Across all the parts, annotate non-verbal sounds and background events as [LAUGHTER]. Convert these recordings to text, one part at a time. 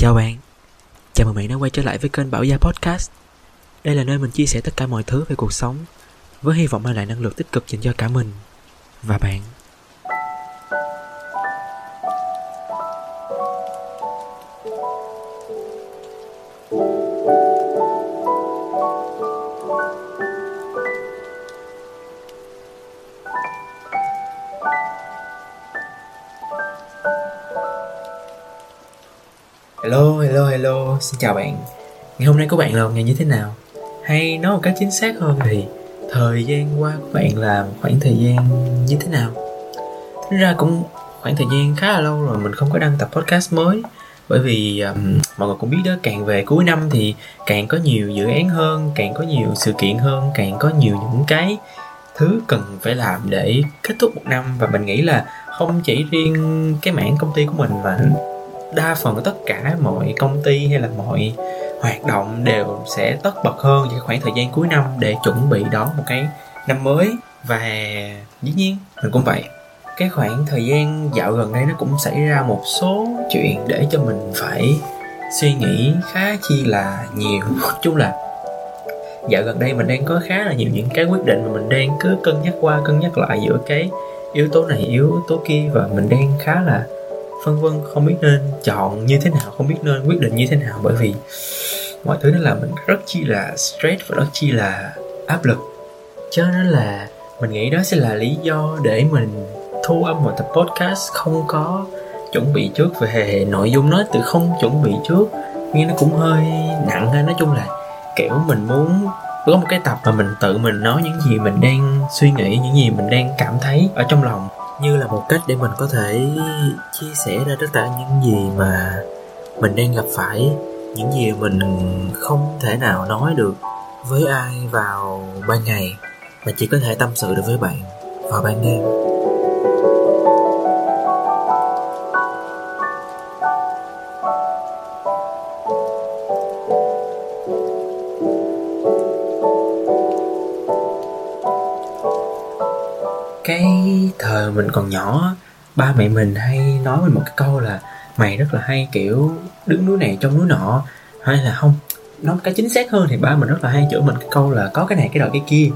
Chào bạn, chào mừng bạn đã quay trở lại với kênh Bảo Gia Podcast. Đây là nơi mình chia sẻ tất cả mọi thứ về cuộc sống Với hy vọng mang lại năng lượng tích cực dành cho cả mình và bạn. Hello, hello, hello, xin chào bạn Ngày hôm nay của bạn là một ngày như thế nào? Hay nói một cách chính xác hơn thì Thời gian qua của bạn là khoảng thời gian như thế nào? Thế ra cũng khoảng thời gian khá là lâu rồi mình không có đăng tập podcast mới bởi vì um, mọi người cũng biết đó càng về cuối năm thì càng có nhiều dự án hơn càng có nhiều sự kiện hơn càng có nhiều những cái thứ cần phải làm để kết thúc một năm và mình nghĩ là không chỉ riêng cái mảng công ty của mình mà đa phần tất cả mọi công ty hay là mọi hoạt động đều sẽ tất bật hơn trong khoảng thời gian cuối năm để chuẩn bị đón một cái năm mới. Và dĩ nhiên mình cũng vậy, cái khoảng thời gian dạo gần đây nó cũng xảy ra một số chuyện để cho mình phải suy nghĩ khá chi là nhiều. [LAUGHS] Chung là dạo gần đây mình đang có khá là nhiều những cái quyết định mà mình đang cứ cân nhắc qua, cân nhắc lại giữa cái yếu tố này, yếu tố kia, và mình đang khá là phân vân, không biết nên chọn như thế nào, không biết nên quyết định như thế nào, bởi vì mọi thứ nó làm mình rất chi là stress và rất chi là áp lực. Cho nên là mình nghĩ đó sẽ là lý do để mình thu âm một tập podcast không có chuẩn bị trước về nội dung nó từ không chuẩn bị trước. Nghe nó cũng hơi nặng ha, nói chung là kiểu mình muốn có một cái tập mà mình tự mình nói những gì mình đang suy nghĩ, những gì mình đang cảm thấy ở trong lòng như là một cách để mình có thể chia sẻ ra tất cả những gì mà mình đang gặp phải, những gì mình không thể nào nói được với ai vào ban ngày, mà chỉ có thể tâm sự được với bạn vào ban đêm. Cái mình còn nhỏ ba mẹ mình hay nói mình một cái câu là mày rất là hay kiểu đứng núi này trong núi nọ. Hay là không nói cái chính xác hơn thì ba mình rất là hay chửi mình cái câu là có cái này cái đó cái kia.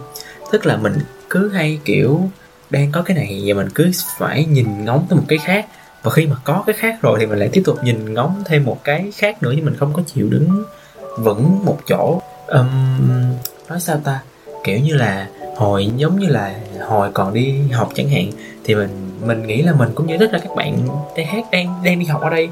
Tức là mình cứ hay kiểu đang có cái này và mình cứ phải nhìn ngóng tới một cái khác. Và khi mà có cái khác rồi thì mình lại tiếp tục nhìn ngóng thêm một cái khác nữa nhưng mình không có chịu đứng vững một chỗ. Um, nói sao ta? Kiểu như là hồi giống như là hồi còn đi học chẳng hạn, thì mình mình nghĩ là mình cũng như thích là các bạn đang hát, đang đang đi học ở đây.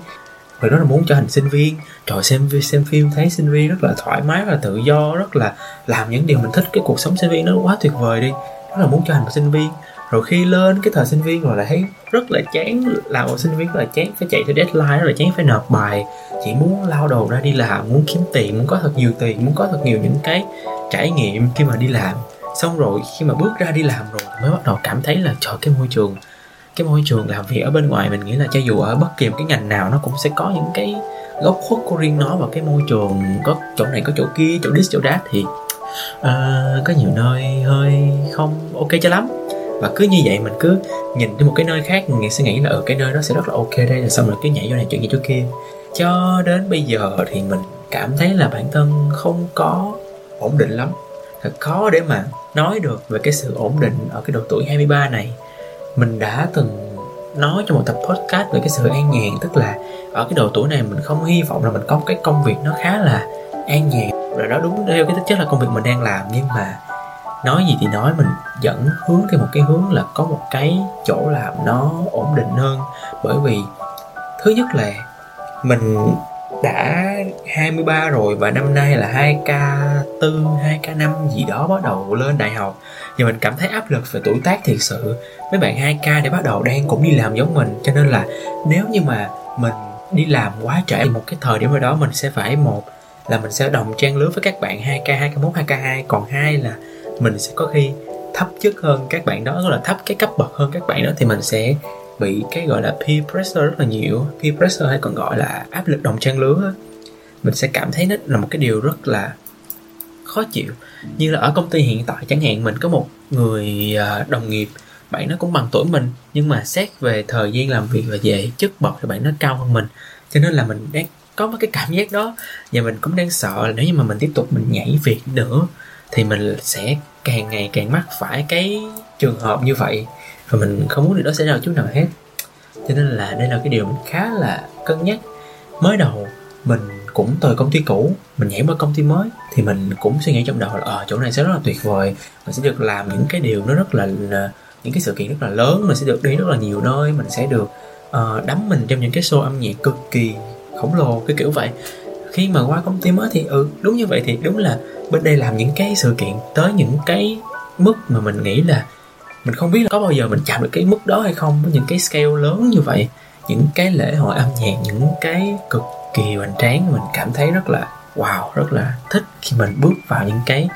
Rồi đó là muốn trở thành sinh viên. Trời, xem xem phim thấy sinh viên rất là thoải mái, rất là tự do, rất là làm những điều mình thích. Cái cuộc sống sinh viên nó quá tuyệt vời đi. Đó là muốn trở thành một sinh viên. Rồi khi lên cái thời sinh viên rồi lại thấy rất là chán làm một sinh viên rất là chán, phải chạy theo deadline rất là chán, phải nộp bài. Chỉ muốn lao đầu ra đi làm, muốn kiếm tiền, muốn có thật nhiều tiền, muốn có thật nhiều những cái trải nghiệm khi mà đi làm xong rồi khi mà bước ra đi làm rồi mới bắt đầu cảm thấy là trời cái môi trường cái môi trường làm việc ở bên ngoài mình nghĩ là cho dù ở bất kỳ một cái ngành nào nó cũng sẽ có những cái góc khuất của riêng nó và cái môi trường có chỗ này có chỗ kia chỗ this chỗ đát thì uh, có nhiều nơi hơi không ok cho lắm. Và cứ như vậy mình cứ nhìn đến một cái nơi khác mình sẽ nghĩ là ở ừ, cái nơi đó sẽ rất là ok đây là xong rồi cứ nhảy vô này chuyện gì chỗ kia. Cho đến bây giờ thì mình cảm thấy là bản thân không có ổn định lắm thật khó để mà nói được về cái sự ổn định ở cái độ tuổi 23 này. Mình đã từng nói trong một tập podcast về cái sự an nhàn, tức là ở cái độ tuổi này mình không hy vọng là mình có một cái công việc nó khá là an nhàn. Rồi đó đúng theo cái tính chất là công việc mình đang làm, nhưng mà nói gì thì nói, mình vẫn hướng theo một cái hướng là có một cái chỗ làm nó ổn định hơn. Bởi vì thứ nhất là mình đã 23 rồi và năm nay là 2K4, 2K5 gì đó bắt đầu lên đại học. Và mình cảm thấy áp lực về tuổi tác thiệt sự. Mấy bạn 2K để bắt đầu đang cũng đi làm giống mình. Cho nên là nếu như mà mình đi làm quá trễ một cái thời điểm nào đó mình sẽ phải một là mình sẽ đồng trang lứa với các bạn 2K, 2K1, 2K2 còn hai là mình sẽ có khi thấp chức hơn các bạn đó là thấp cái cấp bậc hơn các bạn đó thì mình sẽ bị cái gọi là peer pressure rất là nhiều. Peer pressure hay còn gọi là áp lực đồng trang lứa mình sẽ cảm thấy nó là một cái điều rất là khó chịu. Như là ở công ty hiện tại chẳng hạn, mình có một người à, đồng nghiệp, bạn nó cũng bằng tuổi mình, nhưng mà xét về thời gian làm việc và về chức bậc thì bạn nó cao hơn mình. Cho nên là mình đang có một cái cảm giác đó và mình cũng đang sợ là nếu như mà mình tiếp tục mình nhảy việc nữa thì mình sẽ càng ngày càng mắc phải cái trường hợp như vậy và mình không muốn điều đó xảy ra chút nào hết cho nên là đây là cái điều mình khá là cân nhắc. Mới đầu mình cũng từ công ty cũ mình nhảy qua công ty mới thì mình cũng suy nghĩ trong đầu là ở ờ, chỗ này sẽ rất là tuyệt vời. Mình sẽ được làm những cái điều nó rất là ờ, những cái sự kiện rất là lớn mình sẽ được đi rất là nhiều nơi mình sẽ được uh, đắm mình trong những cái show âm nhạc cực kỳ khổng lồ cái kiểu vậy. Khi mà qua công ty mới thì ừ đúng như vậy thì đúng là bên đây làm những cái sự kiện tới những cái mức mà mình nghĩ là mình không biết là có bao giờ mình chạm được cái mức đó hay không với những cái scale lớn như vậy. Những cái lễ hội âm nhạc, những cái cực kỳ hoành tráng, mình cảm thấy rất là wow, rất là thích khi mình bước vào những cái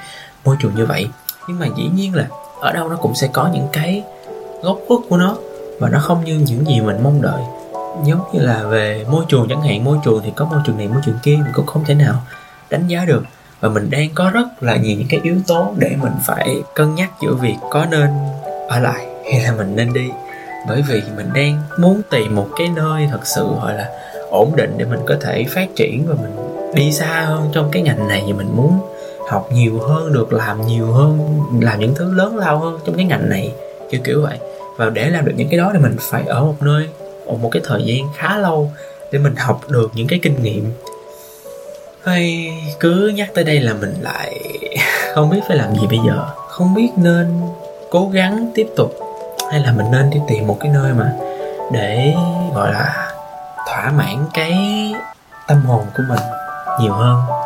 môi trường như vậy. Nhưng mà dĩ nhiên là ở đâu nó cũng sẽ có những cái góc khuất của nó và nó không như những gì mình mong đợi. Giống như là về môi trường chẳng hạn, môi trường thì có môi trường này, môi trường kia, mình cũng không thể nào đánh giá được. Và mình đang có rất là nhiều những cái yếu tố để mình phải cân nhắc giữa việc có nên ở lại hay là mình nên đi? Bởi vì mình đang muốn tìm một cái nơi thật sự, gọi là, ổn định để mình có thể phát triển và mình đi xa hơn trong cái ngành này. Và mình muốn học nhiều hơn, được làm nhiều hơn, làm những thứ lớn lao hơn trong cái ngành này, kiểu kiểu vậy. Và để làm được những cái đó thì mình phải ở một nơi, ở một cái thời gian khá lâu để mình học được những cái kinh nghiệm. Hay cứ nhắc tới đây là mình lại [LAUGHS] không biết phải làm gì bây giờ. Không biết nên cố gắng tiếp tục, hay là mình nên đi tìm một cái nơi mà để, gọi là, thỏa mãn cái tâm hồn của mình nhiều hơn?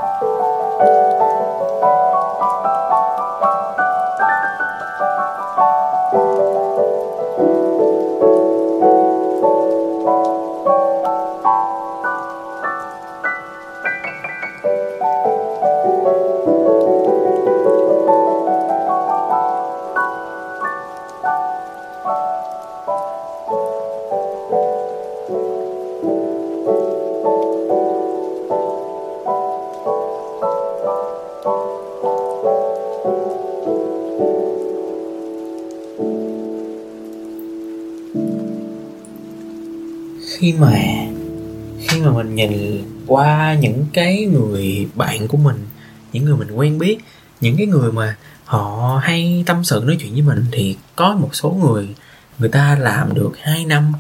Khi mà khi mà mình nhìn qua những cái người bạn của mình, những người mình quen biết, những cái người mà họ hay tâm sự nói chuyện với mình, thì có một số người người ta làm được 2 năm,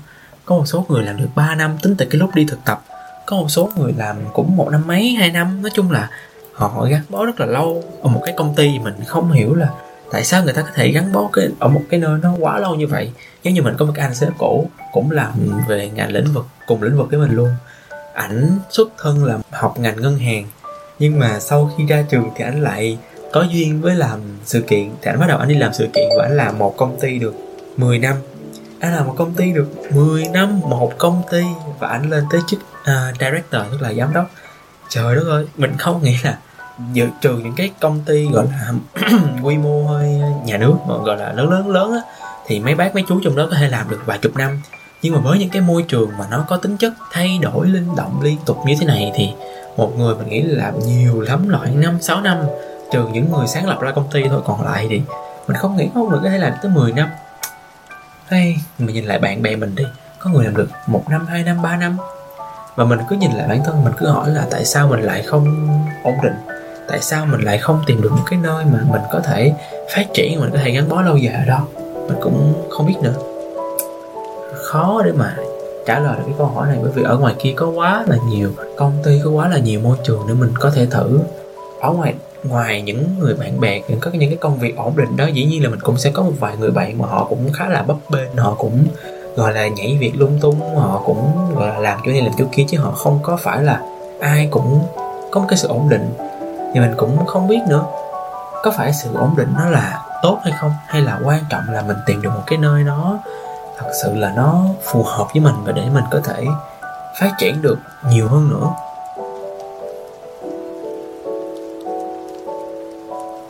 có một số người làm được 3 năm, tính từ cái lúc đi thực tập. Có một số người làm cũng một năm mấy, hai năm. Nói chung là họ gắn bó rất là lâu ở một cái công ty mình không hiểu là tại sao người ta có thể gắn bó cái ở một cái nơi nó quá lâu như vậy? Giống như mình có một cái anh sếp cũ cũng làm về ngành lĩnh vực cùng lĩnh vực với mình luôn. Ảnh xuất thân là học ngành ngân hàng nhưng mà sau khi ra trường thì ảnh lại có duyên với làm sự kiện. Thì ảnh bắt đầu ảnh đi làm sự kiện và ảnh làm một công ty được 10 năm. Anh làm một công ty được 10 năm một công ty và ảnh lên tới chức uh, director tức là giám đốc. Trời đất ơi mình không nghĩ là dự trừ những cái công ty gọi là [CLEARS THROAT] quy mô hơi nhà nước mà gọi là lớn lớn lớn á thì mấy bác mấy chú trong đó có thể làm được vài chục năm. Nhưng mà với những cái môi trường mà nó có tính chất thay đổi linh động liên tục như thế này thì một người mình nghĩ là làm nhiều lắm loại năm sáu năm trừ những người sáng lập ra công ty thôi. Còn lại thì mình không nghĩ có người có thể làm tới 10 năm. Hay mình nhìn lại bạn bè mình đi có người làm được một năm hai năm ba năm. Và mình cứ nhìn lại bản thân mình cứ hỏi là tại sao mình lại không ổn định tại sao mình lại không tìm được một cái nơi mà mình có thể phát triển, mình có thể gắn bó lâu dài ở đó? Mình cũng không biết nữa. Khó để mà trả lời được cái câu hỏi này bởi vì ở ngoài kia có quá là nhiều, công ty có quá là nhiều môi trường để mình có thể thử. Ở ngoài ngoài những người bạn bè, những có những cái công việc ổn định đó, dĩ nhiên là mình cũng sẽ có một vài người bạn mà họ cũng khá là bấp bênh, họ cũng, gọi là, nhảy việc lung tung, họ cũng, gọi là, làm chỗ này làm chỗ kia chứ họ không có phải là ai cũng có một cái sự ổn định thì mình cũng không biết nữa. Có phải sự ổn định nó là tốt hay không? Hay là quan trọng là mình tìm được một cái nơi nó thật sự là nó phù hợp với mình và để mình có thể phát triển được nhiều hơn nữa?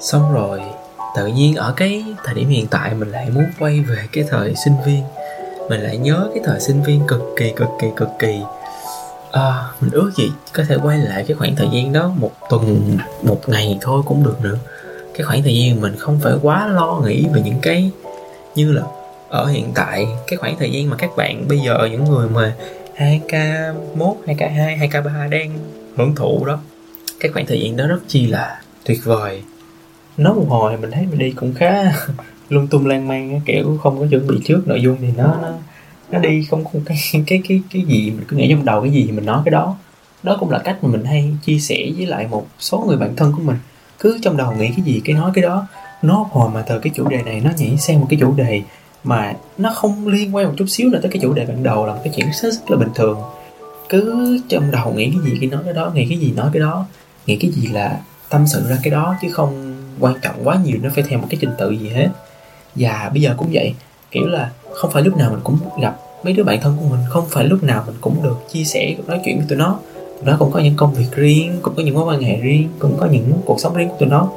Xong rồi, tự nhiên ở cái thời điểm hiện tại mình lại muốn quay về cái thời sinh viên. Mình lại nhớ cái thời sinh viên cực kỳ cực kỳ cực kỳ à, mình ước gì có thể quay lại cái khoảng thời gian đó một tuần một ngày thôi cũng được nữa. Cái khoảng thời gian mình không phải quá lo nghĩ về những cái như là ở hiện tại cái khoảng thời gian mà các bạn bây giờ những người mà 2k1 2k2 2k3 đang hưởng thụ đó cái khoảng thời gian đó rất chi là tuyệt vời. Nói một hồi mình thấy mình đi cũng khá [LAUGHS] lung tung lan man kiểu không có chuẩn bị trước nội dung thì nó nó nó đi không có cái [LAUGHS] cái cái cái gì mình cứ nghĩ trong đầu cái gì thì mình nói cái đó. Đó cũng là cách mà mình hay chia sẻ với lại một số người bạn thân của mình. Cứ trong đầu nghĩ cái gì cái nói cái đó. Nó hồi mà từ cái chủ đề này nó nhảy sang một cái chủ đề mà nó không liên quan một chút xíu nào tới cái chủ đề ban đầu là một cái chuyện rất, rất là bình thường. Cứ trong đầu nghĩ cái gì cái nói cái đó nghĩ cái gì nói cái đó. Nghĩ cái gì là tâm sự ra cái đó chứ không quan trọng quá nhiều nó phải theo một cái trình tự gì hết. Và bây giờ cũng vậy kiểu là không phải lúc nào mình cũng gặp mấy đứa bạn thân của mình, không phải lúc nào mình cũng được chia sẻ, nói chuyện với tụi nó. Tụi nó cũng có những công việc riêng, cũng có những mối quan hệ riêng, cũng có những cuộc sống riêng của tụi nó.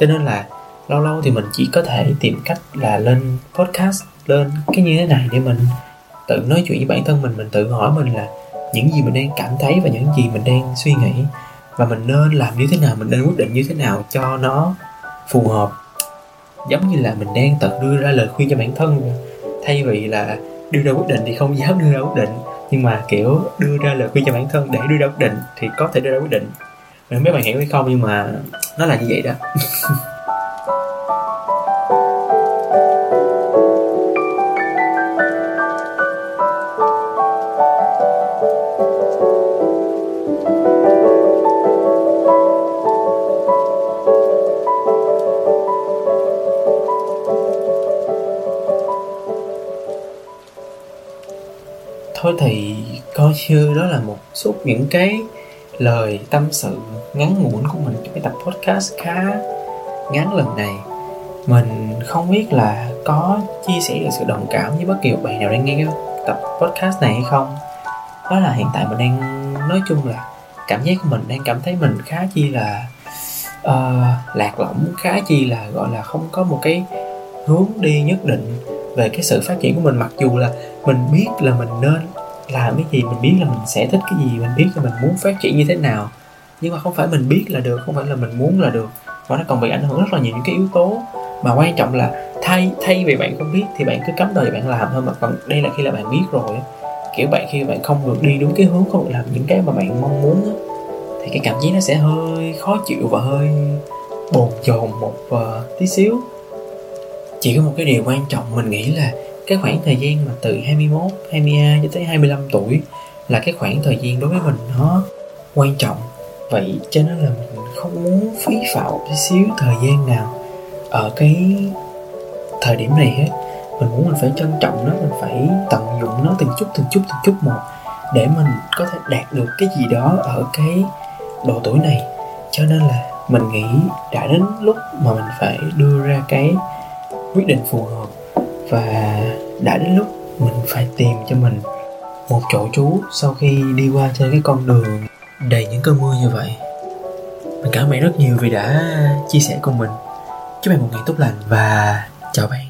Cho nên là lâu lâu thì mình chỉ có thể tìm cách là lên podcast, lên cái như thế này để mình tự nói chuyện với bản thân mình mình tự hỏi mình là những gì mình đang cảm thấy và những gì mình đang suy nghĩ. Và mình nên làm như thế nào, mình nên quyết định như thế nào cho nó phù hợp giống như là mình đang tự đưa ra lời khuyên cho bản thân. Thay vì là đưa ra quyết định thì không dám đưa ra quyết định. Nhưng mà, kiểu, đưa ra lời khuyên cho bản thân để đưa ra quyết định thì có thể đưa ra quyết định. Mình không biết bạn hiểu hay không, nhưng mà nó là như vậy đó. [LAUGHS] thôi thì coi như đó là một số những cái lời tâm sự ngắn ngủn của mình. Trong cái tập podcast khá ngắn lần này. Mình không biết là có chia sẻ được sự đồng cảm với bất kỳ một bạn nào đang nghe cái tập podcast này hay không. Đó là hiện tại mình đang nói chung là cảm giác của mình đang cảm thấy mình khá chi là uh, lạc lõng khá chi là gọi là không có một cái hướng đi nhất định về cái sự phát triển của mình. Mặc dù là mình biết là mình nên làm cái gì mình biết là mình sẽ thích cái gì mình biết là mình muốn phát triển như thế nào. Nhưng mà không phải mình biết là được không phải là mình muốn là được. Mà nó còn bị ảnh hưởng rất là nhiều những cái yếu tố. Mà quan trọng là thay thay vì bạn không biết thì bạn cứ cắm đời bạn làm thôi mà còn đây là khi là bạn biết rồi kiểu bạn khi bạn không được đi đúng cái hướng không được làm những cái mà bạn mong muốn thì cái cảm giác nó sẽ hơi khó chịu và hơi bồn chồn một uh, tí xíu. Chỉ có một cái điều quan trọng mình nghĩ là cái khoảng thời gian mà từ 21, 22 cho tới 25 tuổi là cái khoảng thời gian đối với mình nó quan trọng. Vậy cho nên là mình không muốn phí phạm tí xíu thời gian nào ở cái thời điểm này hết. Mình muốn mình phải trân trọng nó mình phải tận dụng nó từng chút từng chút từng chút một để mình có thể đạt được cái gì đó ở cái độ tuổi này. Cho nên là mình nghĩ đã đến lúc mà mình phải đưa ra cái quyết định phù hợp và đã đến lúc mình phải tìm cho mình một chỗ trú sau khi đi qua trên cái con đường đầy những cơn mưa như vậy. Mình cảm ơn bạn rất nhiều vì đã chia sẻ cùng mình. Chúc bạn một ngày tốt lành và chào bạn.